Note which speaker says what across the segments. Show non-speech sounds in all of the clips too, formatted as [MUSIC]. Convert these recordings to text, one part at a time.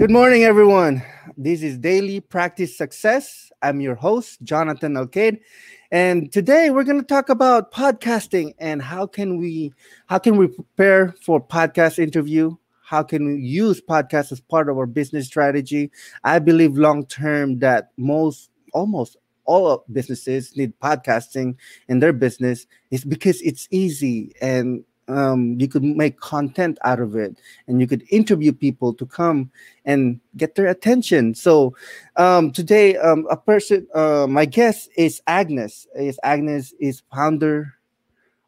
Speaker 1: Good morning, everyone. This is Daily Practice Success. I'm your host, Jonathan Alcade. And today we're going to talk about podcasting and how can we how can we prepare for podcast interview? How can we use podcasts as part of our business strategy? I believe long term that most almost all businesses need podcasting in their business is because it's easy and um, you could make content out of it and you could interview people to come and get their attention. So um, today um, a person uh, my guest is agnes. Is agnes is founder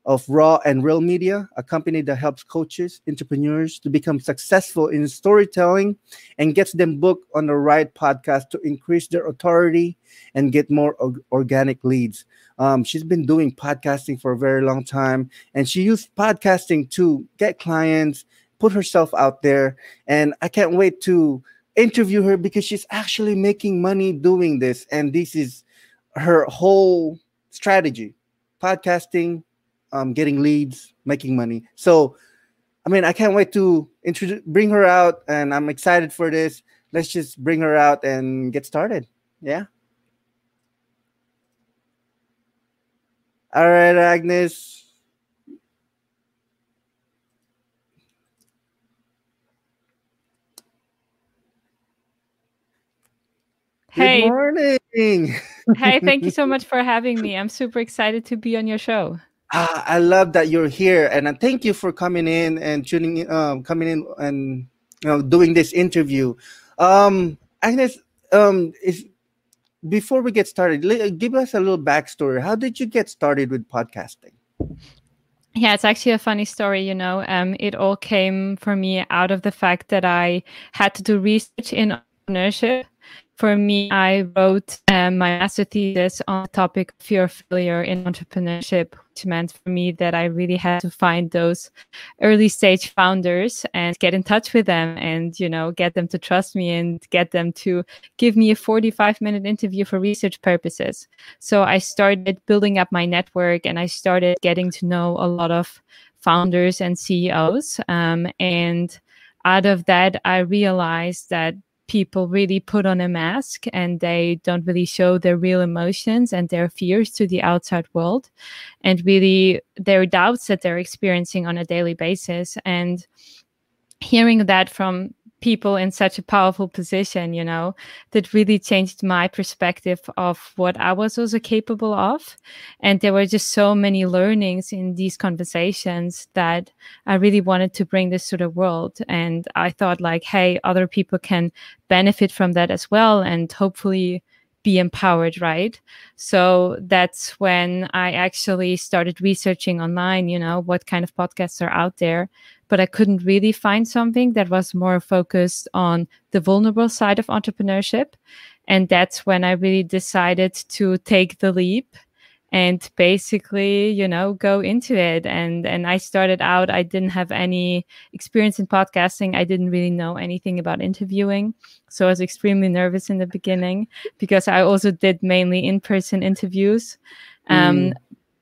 Speaker 1: of Raw and Real Media, a company that helps coaches, entrepreneurs to become successful in storytelling and gets them booked on the right podcast to increase their authority and get more organic leads. Um, she's been doing podcasting for a very long time and she used podcasting to get clients, put herself out there. And I can't wait to interview her because she's actually making money doing this. And this is her whole strategy podcasting um, getting leads, making money. So, I mean, I can't wait to introduce, bring her out, and I'm excited for this. Let's just bring her out and get started. Yeah. All right, Agnes.
Speaker 2: Hey.
Speaker 1: Good morning. [LAUGHS]
Speaker 2: hey, thank you so much for having me. I'm super excited to be on your show.
Speaker 1: Ah, I love that you're here, and I thank you for coming in and tuning in, um, coming in and you know doing this interview. Um, Agnes, um, is before we get started, give us a little backstory. How did you get started with podcasting?
Speaker 2: Yeah, it's actually a funny story, you know. Um, it all came for me out of the fact that I had to do research in entrepreneurship for me, I wrote um, my master thesis on the topic fear of failure in entrepreneurship, meant for me that I really had to find those early stage founders and get in touch with them and, you know, get them to trust me and get them to give me a 45 minute interview for research purposes. So I started building up my network and I started getting to know a lot of founders and CEOs. Um, and out of that, I realized that people really put on a mask and they don't really show their real emotions and their fears to the outside world and really their doubts that they're experiencing on a daily basis. And hearing that from people in such a powerful position, you know, that really changed my perspective of what I was also capable of. And there were just so many learnings in these conversations that I really wanted to bring this to the world. And I thought, like, hey, other people can benefit from that as well. And hopefully, be empowered, right? So that's when I actually started researching online, you know, what kind of podcasts are out there but I couldn't really find something that was more focused on the vulnerable side of entrepreneurship. And that's when I really decided to take the leap and basically, you know, go into it. And and I started out, I didn't have any experience in podcasting. I didn't really know anything about interviewing. So I was extremely nervous in the beginning because I also did mainly in-person interviews. Um, mm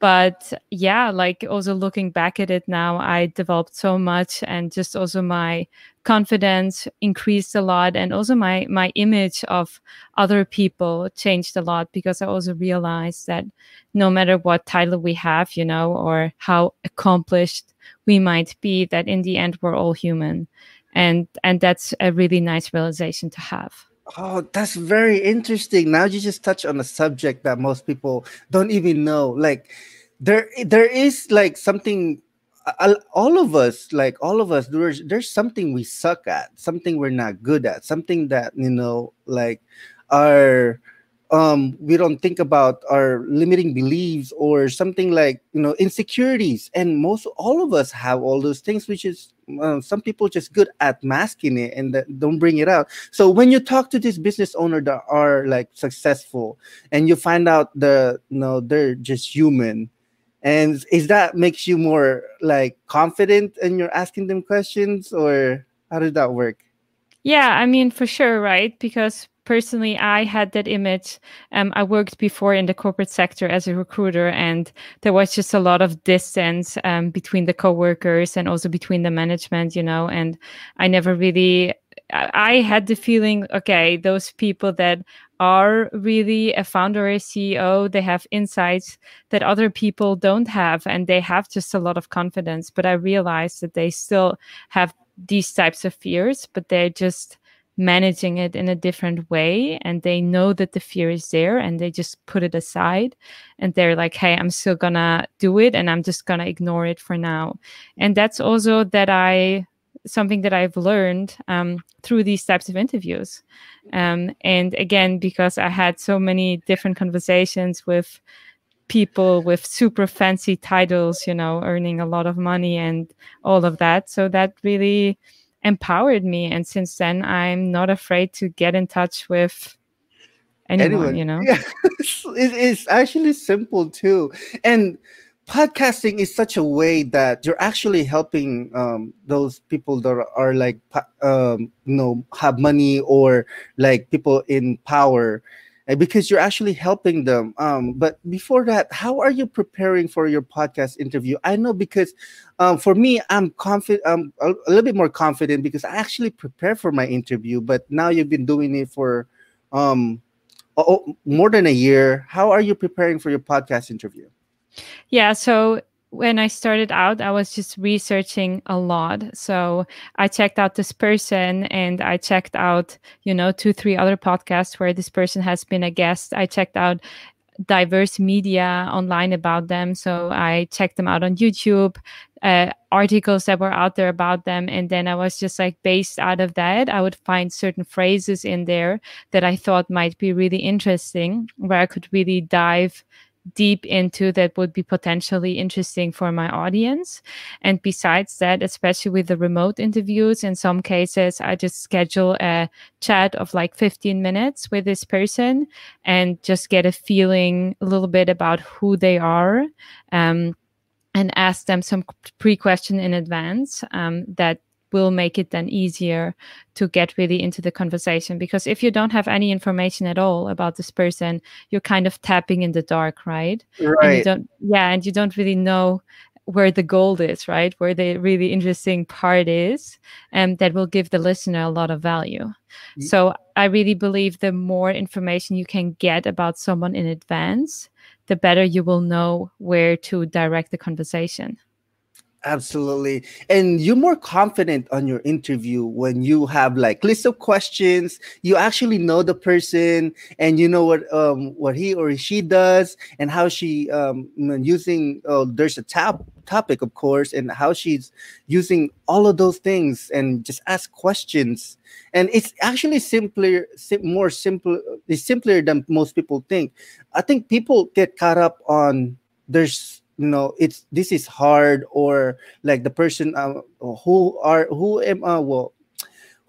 Speaker 2: but yeah like also looking back at it now i developed so much and just also my confidence increased a lot and also my my image of other people changed a lot because i also realized that no matter what title we have you know or how accomplished we might be that in the end we're all human. And and that's a really nice realization to have
Speaker 1: Oh, that's very interesting. Now you just touch on a subject that most people don't even know. Like there there is like something all of us like all of us there's there's something we suck at, something we're not good at, something that you know like our um we don't think about our limiting beliefs or something like you know insecurities. And most all of us have all those things which is uh, some people just good at masking it and don't bring it out. So when you talk to this business owner that are like successful and you find out the you know they're just human and is that makes you more like confident and you're asking them questions or how did that work?
Speaker 2: Yeah i mean for sure right? Because personally i had that image um, i worked before in the corporate sector as a recruiter and there was just a lot of distance um, between the coworkers and also between the management you know and i never really I had the feeling, okay, those people that are really a founder or a CEO, they have insights that other people don't have, and they have just a lot of confidence. But I realized that they still have these types of fears, but they're just managing it in a different way and they know that the fear is there and they just put it aside and they're like hey i'm still gonna do it and i'm just gonna ignore it for now. And that's also that i something that i've learned um, through these types of interviews. Um, and again because i had so many different conversations with people with super fancy titles you know earning a lot of money and all of that. So that really empowered me and since then i'm not afraid to get in touch with anyone, anyone. you know yeah. [LAUGHS]
Speaker 1: it's actually simple too and podcasting is such a way that you're actually helping um, those people that are, are like um, you know have money or like people in power because you're actually helping them. Um, but before that, how are you preparing for your podcast interview? I know because um, for me, I'm confident. I'm a, a, little bit more confident because I actually prepare for my interview. But now you've been doing it for um, oh, more than a year. How are you preparing for your podcast interview?
Speaker 2: Yeah, so when I started out, I was just researching a lot. So I checked out this person and I checked out, you know, two, three other podcasts where this person has been a guest. I checked out diverse media online about them. So I checked them out on YouTube, uh, articles that were out there about them. And then I was just like, based out of that, I would find certain phrases in there that I thought might be really interesting, where I could really dive deep into that would be potentially interesting for my audience. And besides that, especially with the remote interviews, in some cases, I just schedule a chat of like 15 minutes with this person and just get a feeling a little bit about who they are. Um, and ask them some pre question in advance um, that will make it then easier to get really into the conversation. Because if you don't have any information at all about this person you're kind of tapping in the dark right?
Speaker 1: Right
Speaker 2: and you don't yeah and you don't really know where the gold is right? Where the really interesting part is and that will give the listener a lot of value. Mm-hmm. so i really believe the more information you can get about someone in advance the better you will know where to direct the conversation
Speaker 1: Absolutely. And you're more confident on your interview when you have like list of questions, you actually know the person and you know what um what he or she does and how she um using oh there's a tab topic of course and how she's using all of those things and just ask questions and it's actually simpler sim- more simple it's simpler than most people think i think people get caught up on there's you know it's this is hard or like the person uh, who are who am I uh, well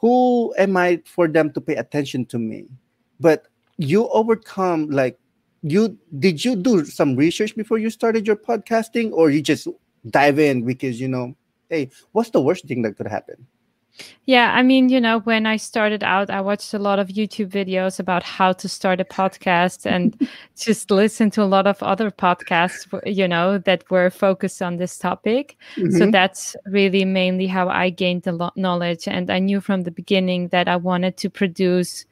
Speaker 1: who am I for them to pay attention to me? But you overcome like you did you do some research before you started your podcasting or you just dive in because you know hey what's the worst thing that could happen
Speaker 2: yeah, I mean, you know, when I started out, I watched a lot of YouTube videos about how to start a podcast and [LAUGHS] just listen to a lot of other podcasts, you know, that were focused on this topic. Mm-hmm. So that's really mainly how I gained the lo- knowledge. And I knew from the beginning that I wanted to produce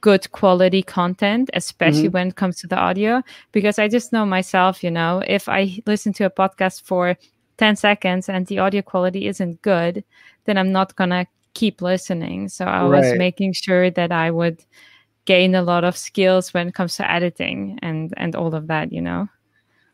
Speaker 2: good quality content, especially mm-hmm. when it comes to the audio, because I just know myself, you know, if I listen to a podcast for 10 seconds and the audio quality isn't good, then I'm not going to keep listening. So I right. was making sure that I would gain a lot of skills when it comes to editing and and all of that, you know.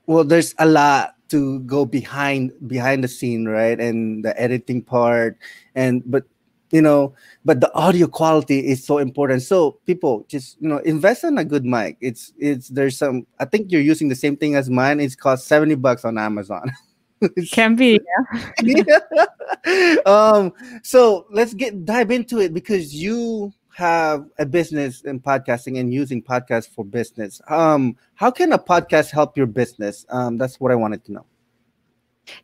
Speaker 1: Well, there's a lot to go behind behind the scene, right? And the editing part and but you know, but the audio quality is so important. So people just you know invest in a good mic. It's it's there's some I think you're using the same thing as mine. It's cost 70 bucks on Amazon. [LAUGHS]
Speaker 2: Can be.
Speaker 1: Yeah. [LAUGHS] yeah. Um, so let's get dive into it because you have a business in podcasting and using podcasts for business. Um, how can a podcast help your business? Um, that's what I wanted to know.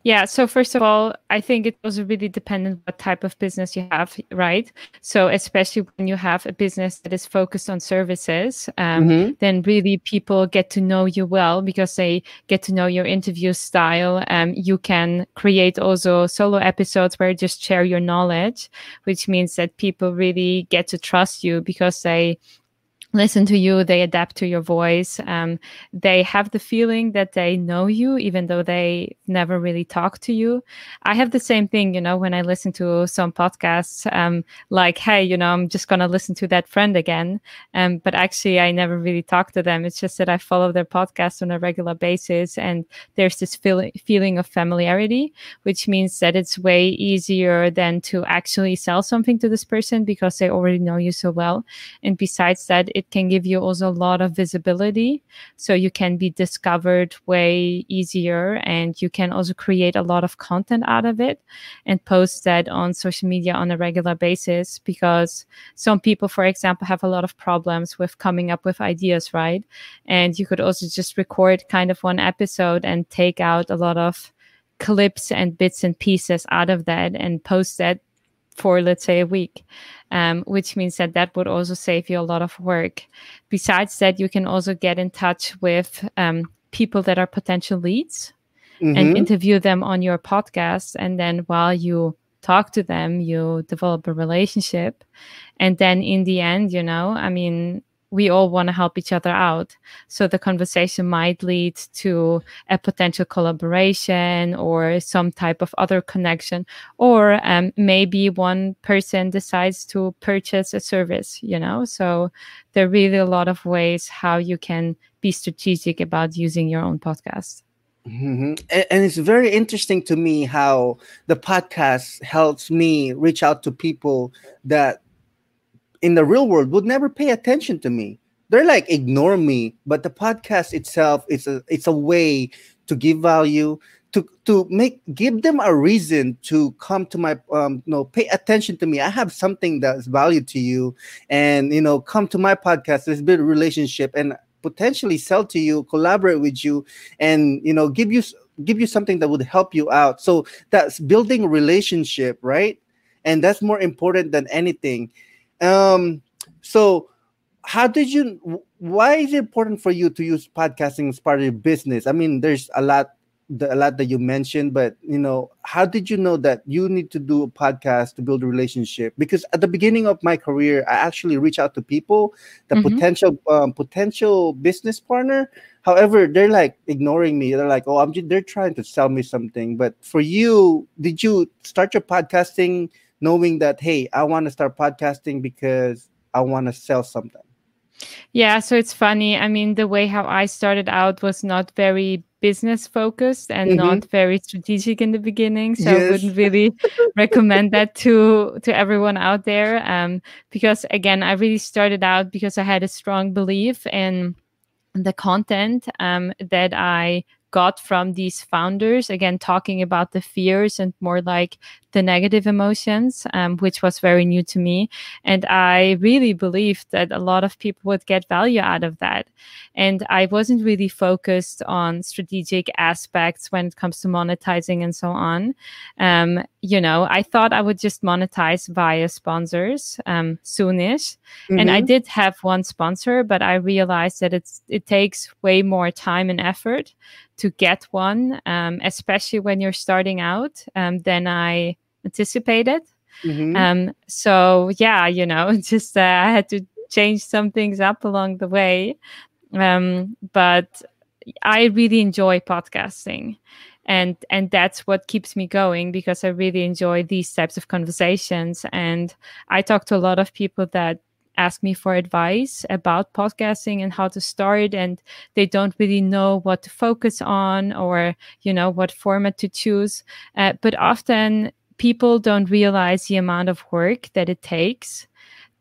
Speaker 2: Yeah. So first of all, I think it also really dependent what type of business you have, right? So especially when you have a business that is focused on services, um, mm-hmm. then really people get to know you well because they get to know your interview style. Um, you can create also solo episodes where you just share your knowledge, which means that people really get to trust you because they listen to you they adapt to your voice um, they have the feeling that they know you even though they never really talk to you. I have the same thing you know when i listen to some podcasts um, like hey you know i'm just gonna listen to that friend again um, but actually i never really talk to them. It's just that i follow their podcast on a regular basis and there's this feel- feeling of familiarity which means that it's way easier than to actually sell something to this person because they already know you so well. And besides that it it can give you also a lot of visibility. So you can be discovered way easier and you can also create a lot of content out of it and post that on social media on a regular basis because some people, for example, have a lot of problems with coming up with ideas, right? And you could also just record kind of one episode and take out a lot of clips and bits and pieces out of that and post that for let's say a week um, which means that that would also save you a lot of work. Besides that you can also get in touch with um, people that are potential leads mm-hmm. and interview them on your podcast. And then while you talk to them you develop a relationship. And then in the end you know i mean we all want to help each other out. So the conversation might lead to a potential collaboration or some type of other connection. Or um, maybe one person decides to purchase a service, you know? So there are really a lot of ways how you can be strategic about using your own podcast.
Speaker 1: Mm-hmm. And, and, it's very interesting to me how the podcast helps me reach out to people that in the real world would never pay attention to me. They're like ignore me, but the podcast itself is a it's a way to give value to to make give them a reason to come to my um you know pay attention to me. I have something that's value to you and you know come to my podcast let's build a relationship and potentially sell to you collaborate with you and you know give you give you something that would help you out. So that's building relationship right? And that's more important than anything um, so how did you why is it important for you to use podcasting as part of your business? I mean, there's a lot the, a lot that you mentioned, but you know, how did you know that you need to do a podcast to build a relationship? Because at the beginning of my career, I actually reach out to people, the mm-hmm. potential um, potential business partner. However, they're like ignoring me. They're like, "Oh, I'm just, they're trying to sell me something." But for you, did you start your podcasting knowing that hey i want to start podcasting because i want to sell something
Speaker 2: yeah so it's funny i mean the way how i started out was not very business focused and mm-hmm. not very strategic in the beginning so yes. i wouldn't really [LAUGHS] recommend that to to everyone out there um, because again i really started out because i had a strong belief in the content um, that i got from these founders again talking about the fears and more like the negative emotions um, which was very new to me and i really believed that a lot of people would get value out of that and i wasn't really focused on strategic aspects when it comes to monetizing and so on um, you know i thought i would just monetize via sponsors um, soonish mm-hmm. and i mm-hmm. did have one sponsor but i realized that it's it takes way more time and effort to get one, um, especially when you're starting out, um, than I anticipated. Mm-hmm. Um, so yeah, you know, [LAUGHS] just uh, I had to change some things up along the way. Um, but I really enjoy podcasting and and that's what keeps me going because i really enjoy these types of conversations and i talk to a lot of people that ask me for advice about podcasting and how to start and they don't really know what to focus on or you know what format to choose. Uh, but often people don't realize the amount of work that it takes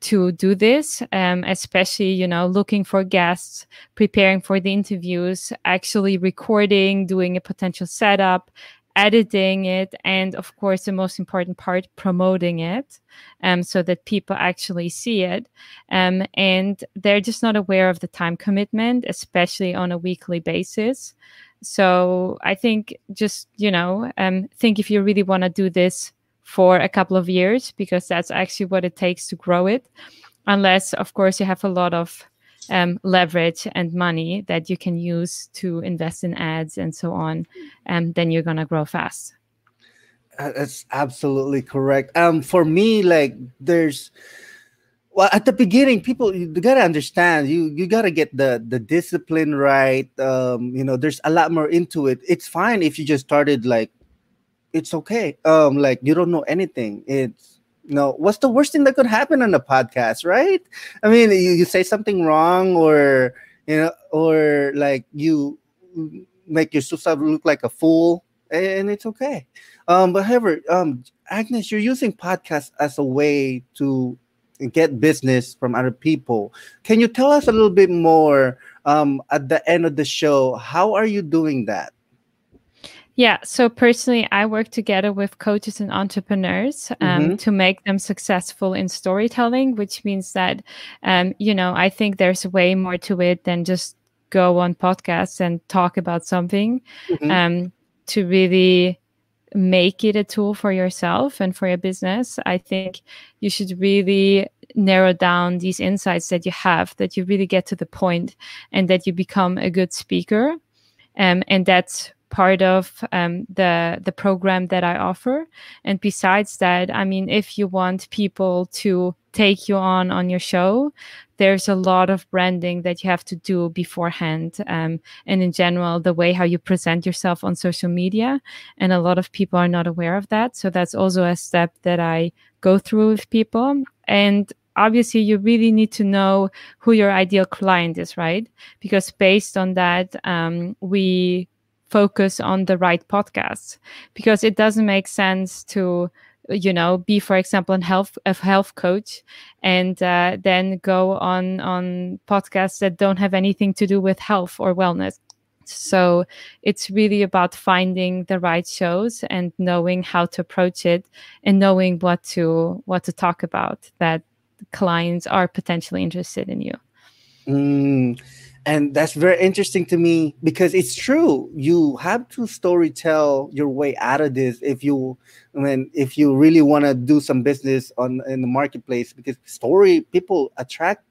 Speaker 2: to do this um, especially you know looking for guests preparing for the interviews actually recording doing a potential setup editing it and of course the most important part promoting it um, so that people actually see it. Um, and they're just not aware of the time commitment especially on a weekly basis. So I think just you know um, think if you really want to do this for a couple of years because that's actually what it takes to grow it, unless of course you have a lot of um, leverage and money that you can use to invest in ads and so on, and um, then you're gonna grow fast.
Speaker 1: Uh, that's absolutely correct. Um, for me, like there's well at the beginning people you gotta understand you you gotta get the the discipline right um you know there's a lot more into it it's fine if you just started like it's okay um like you don't know anything it's know what's the worst thing that could happen on a podcast right i mean you, you say something wrong or you know or like you make yourself look like a fool and it's okay um but however um agnes you're using podcasts as a way to get business from other people. Can you tell us a little bit more um, at the end of the show? How are you doing that?
Speaker 2: Yeah, so personally, I work together with coaches and entrepreneurs um, mm-hmm. to make them successful in storytelling, which means that, um, you know, I think there's way more to it than just go on podcasts and talk about something. Mm-hmm. Um, to really make it a tool for yourself and for your business, I think you should really narrow down these insights that you have, that you really get to the point and that you become a good speaker. Um, and that's part of um, the the program that I offer. And besides that, I mean, if you want people to take you on on your show, there's a lot of branding that you have to do beforehand, um, and in general, the way how you present yourself on social media. And a lot of people are not aware of that, so that's also a step that I go through with people. And obviously you really need to know who your ideal client is right because based on that um, we focus on the right podcasts because it doesn't make sense to you know be for example a health a health coach and uh, then go on on podcasts that don't have anything to do with health or wellness. So it's really about finding the right shows and knowing how to approach it and knowing what to what to talk about that clients are potentially interested in you.
Speaker 1: Mm and that's very interesting to me because it's true. You have to story tell your way out of this if you when if you really want to do some business on in the marketplace because story people attract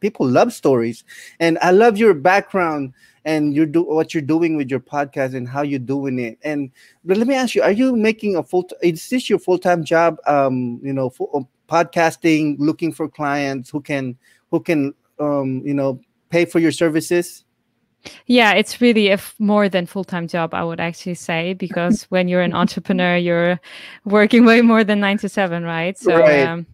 Speaker 1: people love stories. And i love your background and you do what you're doing with your podcast and how you're doing it. And but let me ask you are you making a full is this your full-time job? Um you know full, uh, podcasting looking for clients who can who can um you know pay for your services?
Speaker 2: Yeah, it's really a more than full time job, I would actually say, because when you're an entrepreneur, you're working way more than nine to seven, right? So, right. Um,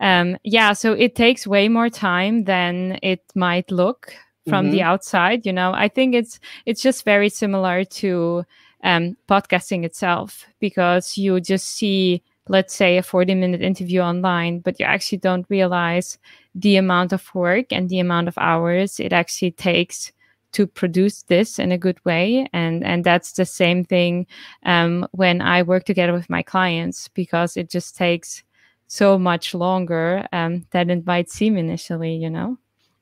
Speaker 2: um, yeah, so it takes way more time than it might look from mm-hmm. the outside. You know, I think it's it's just very similar to um, podcasting itself because you just see, let's say, a 40 minute interview online, but you actually don't realize the amount of work and the amount of hours it actually takes to produce this in a good way. And and that's the same thing um, when i work together with my clients because it just takes so much longer um, than it might seem initially you know?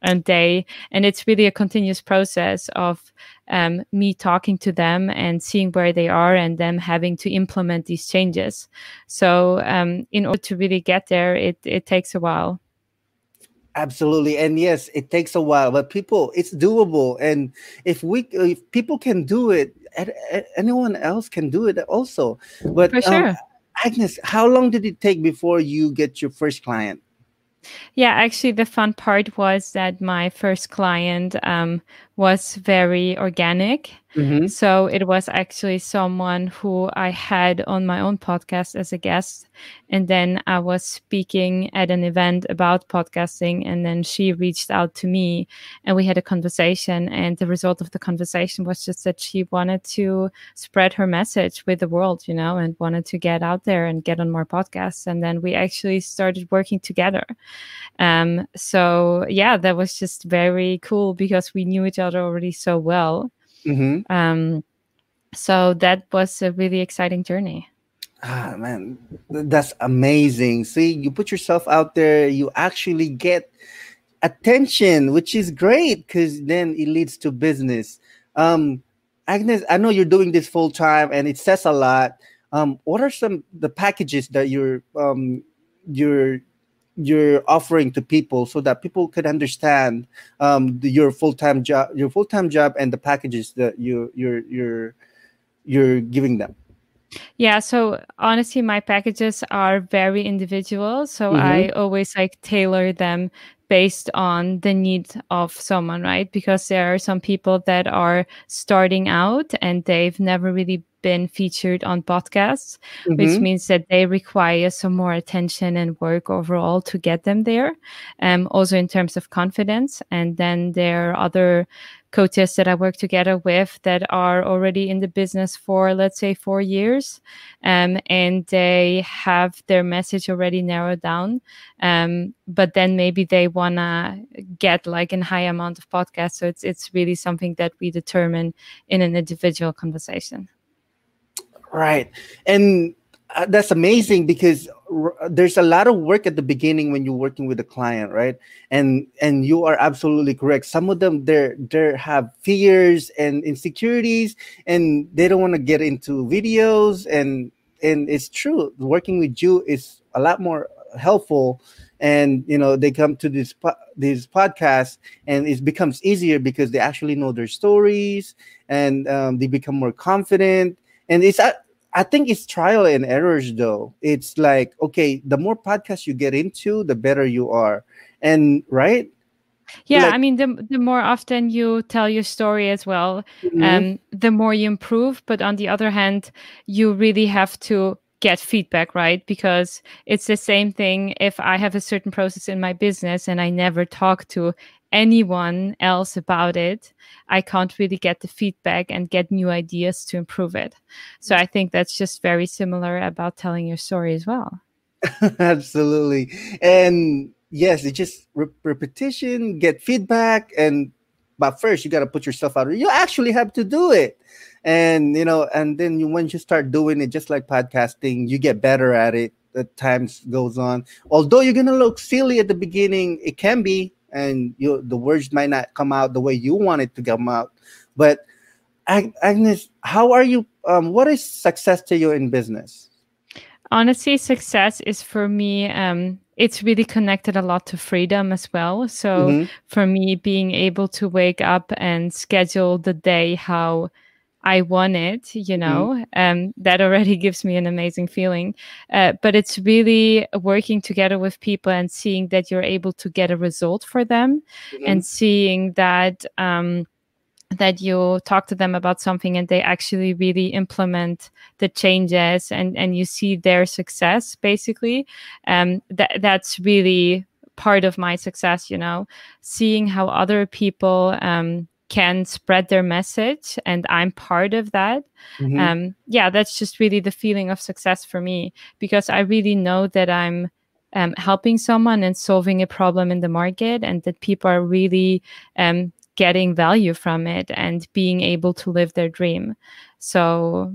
Speaker 2: And they and it's really a continuous process of um, me talking to them and seeing where they are and them having to implement these changes. So um, in order to really get there it, it takes a while
Speaker 1: Absolutely. And yes, it takes a while, but people, it's doable. And if we, if people can do it, anyone else can do it also. But
Speaker 2: for sure. Um,
Speaker 1: Agnes, how long did it take before you get your first client?
Speaker 2: Yeah, actually, the fun part was that my first client um, was very organic. Mm-hmm. So it was actually someone who I had on my own podcast as a guest. And then I was speaking at an event about podcasting. And then she reached out to me and we had a conversation. And the result of the conversation was just that she wanted to spread her message with the world, you know, and wanted to get out there and get on more podcasts. And then we actually started working together. Um, so yeah, that was just very cool because we knew each other already so well. Mm-hmm. Um, so that was a really exciting journey.
Speaker 1: Ah, man, that's amazing. See, you put yourself out there, you actually get attention, which is great because then it leads to business. Um, Agnes, I know you're doing this full time, and it says a lot. Um, what are some the packages that you're um, you're you're offering to people so that people could understand um, the, your full-time job your full-time job and the packages that you you're you're you're giving them
Speaker 2: yeah so honestly my packages are very individual so mm-hmm. i always like tailor them based on the need of someone right because there are some people that are starting out and they've never really been featured on podcasts, mm-hmm. which means that they require some more attention and work overall to get them there. Um, also in terms of confidence. And then there are other coaches that I work together with that are already in the business for, let's say, four years. Um, and they have their message already narrowed down. Um, but then maybe they want to get like a high amount of podcasts. So it's, it's really something that we determine in an individual conversation.
Speaker 1: Right. And uh, that's amazing because r- there's a lot of work at the beginning when you're working with a client, right? And and you are absolutely correct. Some of them they're they have fears and insecurities and they don't want to get into videos and and it's true. Working with you is a lot more helpful and you know they come to this po- these podcasts and it becomes easier because they actually know their stories and um, they become more confident and it's I think it's trial and errors though. It's like okay, the more podcasts you get into, the better you are, and right.
Speaker 2: Yeah, like, I mean, the the more often you tell your story as well, mm-hmm. um, the more you improve. But on the other hand, you really have to get feedback, right? Because it's the same thing if I have a certain process in my business and I never talk to anyone else about it, I can't really get the feedback and get new ideas to improve it. So I think that's just very similar about telling your story as well. [LAUGHS]
Speaker 1: Absolutely. And yes, it's just re- repetition, get feedback and but first you got to put yourself out. You actually have to do it. And you know, and then you, when you start doing it just like podcasting, you get better at it as times goes on. Although you're going to look silly at the beginning, it can be and you the words might not come out the way you want it to come out. But Agnes, how are you? Um, what is success to you in business?
Speaker 2: Honestly, success is for me. Um, it's really connected a lot to freedom as well. So mm-hmm. for me, being able to wake up and schedule the day how I want it, you know, mm. um, that already [LAUGHS] gives me an amazing feeling. Uh, but it's really working together with people and seeing that you're able to get a result for them mm-hmm. and seeing that. Um, that you talk to them about something and they actually really implement the changes and and you see their success basically um that that's really part of my success you know seeing how other people um can spread their message and i'm part of that. Mm-hmm. um, yeah that's just really the feeling of success for me because i really know that i'm um, helping someone and solving a problem in the market and that people are really um, getting value from it and being able to live their dream. So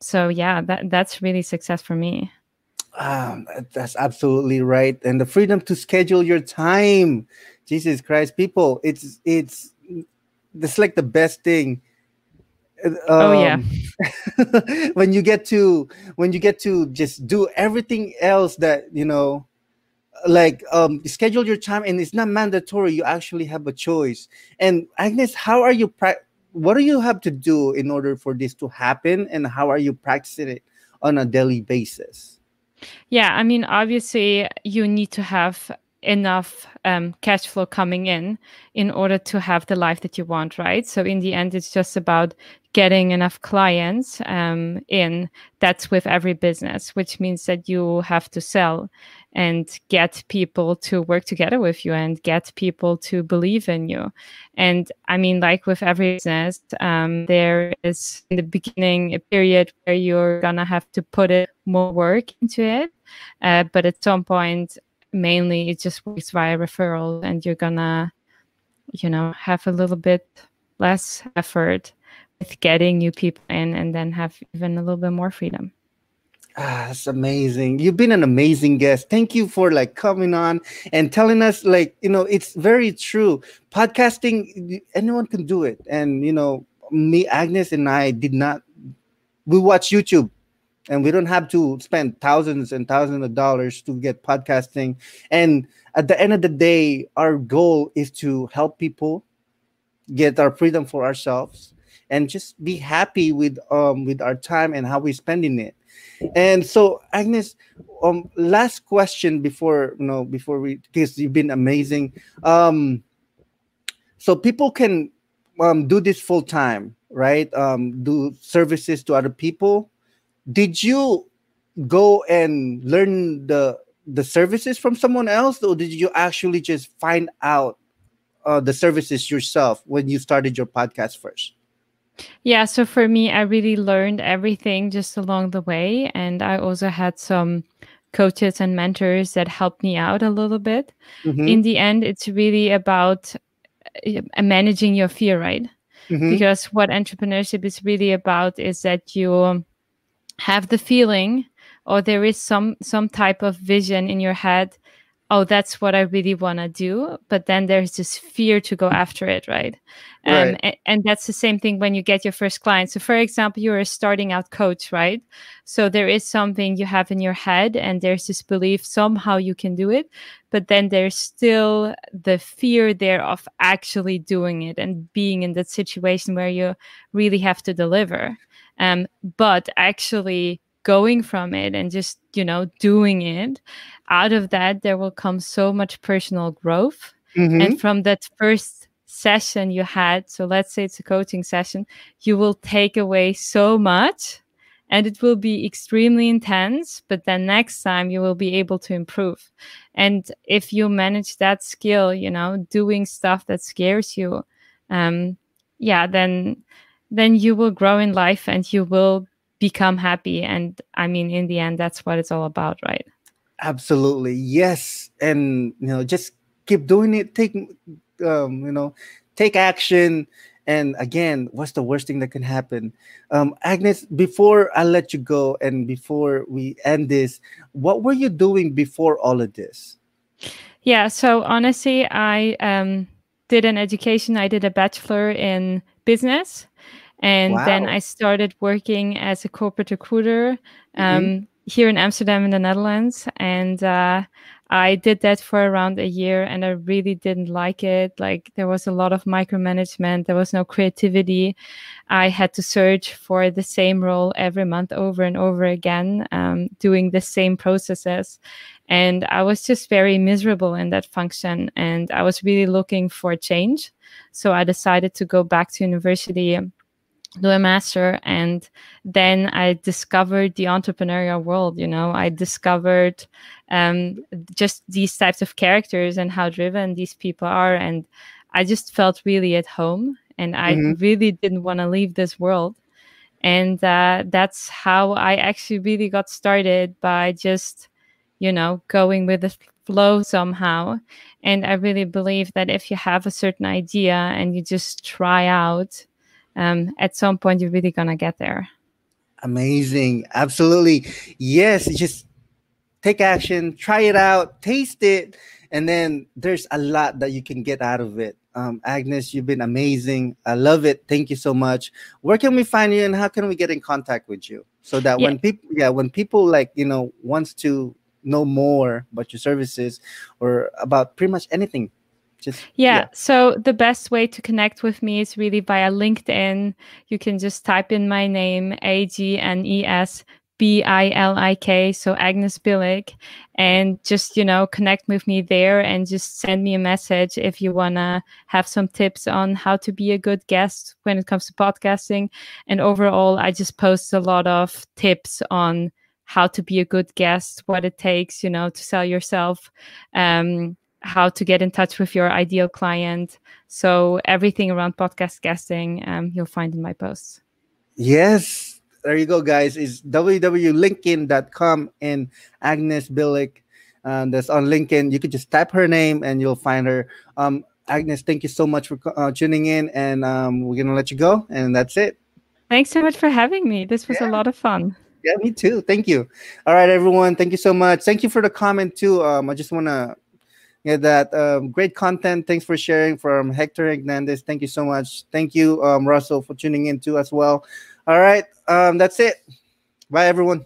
Speaker 2: so yeah that that's really success for me.
Speaker 1: Um, that's absolutely right and the freedom to schedule your time. Jesus christ people it's it's that's like the best thing.
Speaker 2: Um, oh yeah. [LAUGHS]
Speaker 1: when you get to when you get to just do everything else that you know like um schedule your time and it's not mandatory you actually have a choice. And agnes how are you pra- what do you have to do in order for this to happen and how are you practicing it on a daily basis?
Speaker 2: Yeah i mean obviously you need to have enough um, cash flow coming in in order to have the life that you want, right? So in the end, it's just about getting enough clients um, in. That's with every business, which means that you have to sell and get people to work together with you and get people to believe in you. And I mean, like with every business, um, there is in the beginning a period where you're gonna have to put it more work into it. Uh, but at some point, mainly it just works via referral and you're gonna you know have a little bit less effort with getting new people in and then have even a little bit more freedom
Speaker 1: Ah, that's amazing. You've been an amazing guest. Thank you for like coming on and telling us like, you know, it's very true. Podcasting anyone can do it and you know, me, Agnes, and I did not. We watch YouTube, and we don't have to spend thousands and thousands of dollars to get podcasting. And at the end of the day, our goal is to help people get our freedom for ourselves and just be happy with um with our time and how we're spending it. And so agnes um last question before you know before we because you've been amazing. Um so people can um do this full time right? Um do services to other people did you go and learn the the services from someone else or did you actually just find out uh, the services yourself when you started your podcast first
Speaker 2: yeah, so for me, I really learned everything just along the way. And I also had some coaches and mentors that helped me out a little bit. Mm-hmm. In the end, it's really about uh, managing your fear, right? Mm-hmm. Because what entrepreneurship is really about is that you have the feeling or there is some some type of vision in your head oh that's what i really want to do but then there's this fear to go after it right, um. And, and, that's the same thing when you get your first client. So for example you're a starting out coach right? So there is something you have in your head and there's this belief somehow you can do it but then there's still the fear there of actually doing it and being in that situation where you really have to deliver. Um, but actually going from it and just you know doing it out of that there will come so much personal growth mm-hmm. and from that first session you had so let's say it's a coaching session you will take away so much and it will be extremely intense but then next time you will be able to improve and if you manage that skill you know doing stuff that scares you um yeah then then you will grow in life and you will become happy. And i mean in the end that's what it's all about right?
Speaker 1: Absolutely. Yes. And you know just keep doing it. Take um you know take action. And again what's the worst thing that can happen? Um agnes before i let you go and before we end this what were you doing before all of this?
Speaker 2: Yeah. So honestly i um did an education. I did a bachelor in business and wow. then I started working as a corporate recruiter mm-hmm. um, mm-hmm. here in Amsterdam in the Netherlands. And uh, I did that for around a year and I really didn't like it. Like there was a lot of micromanagement, there was no creativity. I had to search for the same role every month over and over again, um, doing the same processes. And I was just very miserable in that function. And I was really looking for change. So I decided to go back to university do a master and then i discovered the entrepreneurial world you know? I discovered um, just these types of characters and how driven these people are and i just felt really at home and i mm-hmm. really didn't want to leave this world. And uh, that's how i actually really got started by just you know going with the flow somehow. And i really believe that if you have a certain idea and you just try out um, at some point you're really gonna get there.
Speaker 1: Amazing. Absolutely. Yes just take action try it out taste it and then there's a lot that you can get out of it. Um, agnes you've been amazing. I love it. Thank you so much. Where can we find you and how can we get in contact with you? So that yeah. when people yeah when people like you know wants to know more about your services or about pretty much anything
Speaker 2: just yeah, yeah, so the best way to connect with me is really via linkedin. You can just type in my name a-g-n-e-s b-i-l-i-k so agnes bilik and just you know connect with me there and just send me a message if you want to have some tips on how to be a good guest when it comes to podcasting. And overall i just post a lot of tips on how to be a good guest what it takes you know to sell yourself. Um, how to get in touch with your ideal client. So everything around podcast guesting, um, you'll find in my posts.
Speaker 1: Yes, there you go, guys. Is www.linkedin.com and Agnes Bilik. Uh, that's on LinkedIn. You could just type her name and you'll find her. Um, Agnes, thank you so much for uh, tuning in, and um, we're gonna let you go, and that's it.
Speaker 2: Thanks so much for having me. This was yeah. a lot of fun.
Speaker 1: Yeah, me too. Thank you. All right, everyone. Thank you so much. Thank you for the comment too. Um, I just want get that um, great content. Thanks for sharing from Hector Hernandez. Thank you so much. Thank you, um, Russell, for tuning in too as well. All right, um, that's it. Bye, everyone.